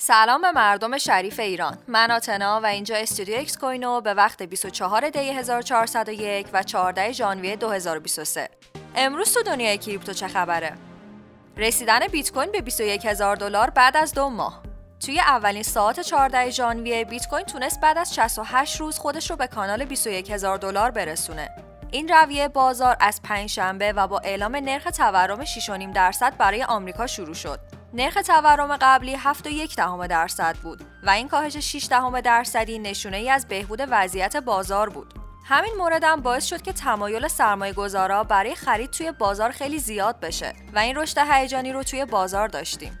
سلام به مردم شریف ایران. من آتنا و اینجا استودیو اکس کوینو به وقت 24 دی 1401 و 14 ژانویه 2023 امروز تو دنیای کریپتو چه خبره؟ رسیدن بیت کوین به 21 هزار دلار بعد از دو ماه. توی اولین ساعت 14 ژانویه بیت کوین تونست بعد از 68 روز خودش رو به کانال 21 هزار دلار برسونه. این رویه بازار از پنجشنبه و با اعلام نرخ تورم 6.5 درصد برای آمریکا شروع شد. نرخ تورم قبلی 7.1 دهم درصد بود و این کاهش 6 دهم درصدی نشونه ای از بهبود وضعیت بازار بود. همین مورد هم باعث شد که تمایل سرمایه گذارا برای خرید توی بازار خیلی زیاد بشه و این رشد هیجانی رو توی بازار داشتیم.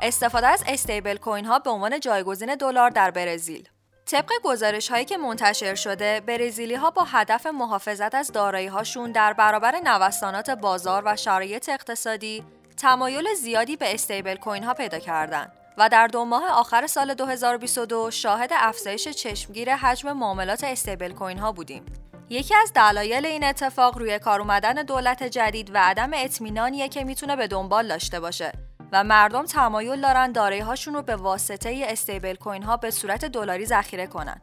استفاده از استیبل کوین ها به عنوان جایگزین دلار در برزیل طبق گزارش هایی که منتشر شده، برزیلی ها با هدف محافظت از دارایی هاشون در برابر نوسانات بازار و شرایط اقتصادی، تمایل زیادی به استیبل کوین ها پیدا کردند و در دو ماه آخر سال 2022 شاهد افزایش چشمگیر حجم معاملات استیبل کوین ها بودیم. یکی از دلایل این اتفاق روی کار اومدن دولت جدید و عدم اطمینانیه که می‌تونه به دنبال داشته باشه و مردم تمایل دارن دارایی هاشون رو به واسطه استیبل کوین ها به صورت دلاری ذخیره کنن.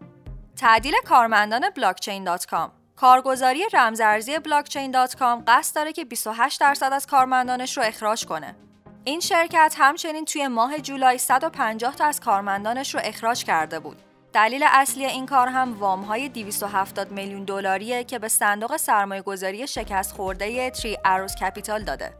تعدیل کارمندان blockchain.com کارگزاری رمزارزی blockchain.com قصد داره که 28 درصد از کارمندانش رو اخراج کنه. این شرکت همچنین توی ماه جولای 150 تا از کارمندانش رو اخراج کرده بود. دلیل اصلی این کار هم وام های 270 میلیون دلاریه که به صندوق سرمایه گذاری شکست خورده Three Arrows Capital داده.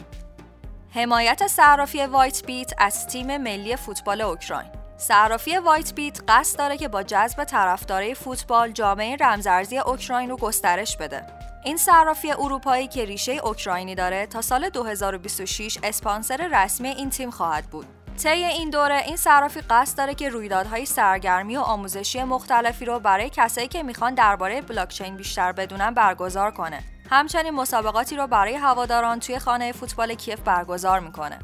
حمایت صرافی WhiteBIT از تیم ملی فوتبال اوکراین صرافی WhiteBIT قصد داره که با جذب طرفدارای فوتبال جامعه رمزارزی اوکراین رو گسترش بده. این صرافی اروپایی که ریشه اوکراینی داره تا سال 2026 اسپانسر رسمی این تیم خواهد بود. طی این دوره این صرافی قصد داره که رویدادهای سرگرمی و آموزشی مختلفی رو برای کسایی که می‌خوان درباره بلاکچین بیشتر بدونن برگزار کنه. همچنین مسابقاتی رو برای هواداران توی خانه فوتبال کیف برگزار می‌کنه.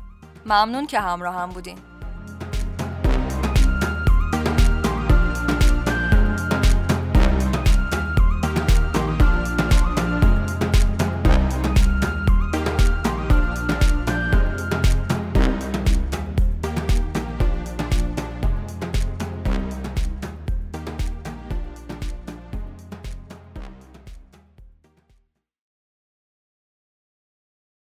ممنون که همراه هم بودین.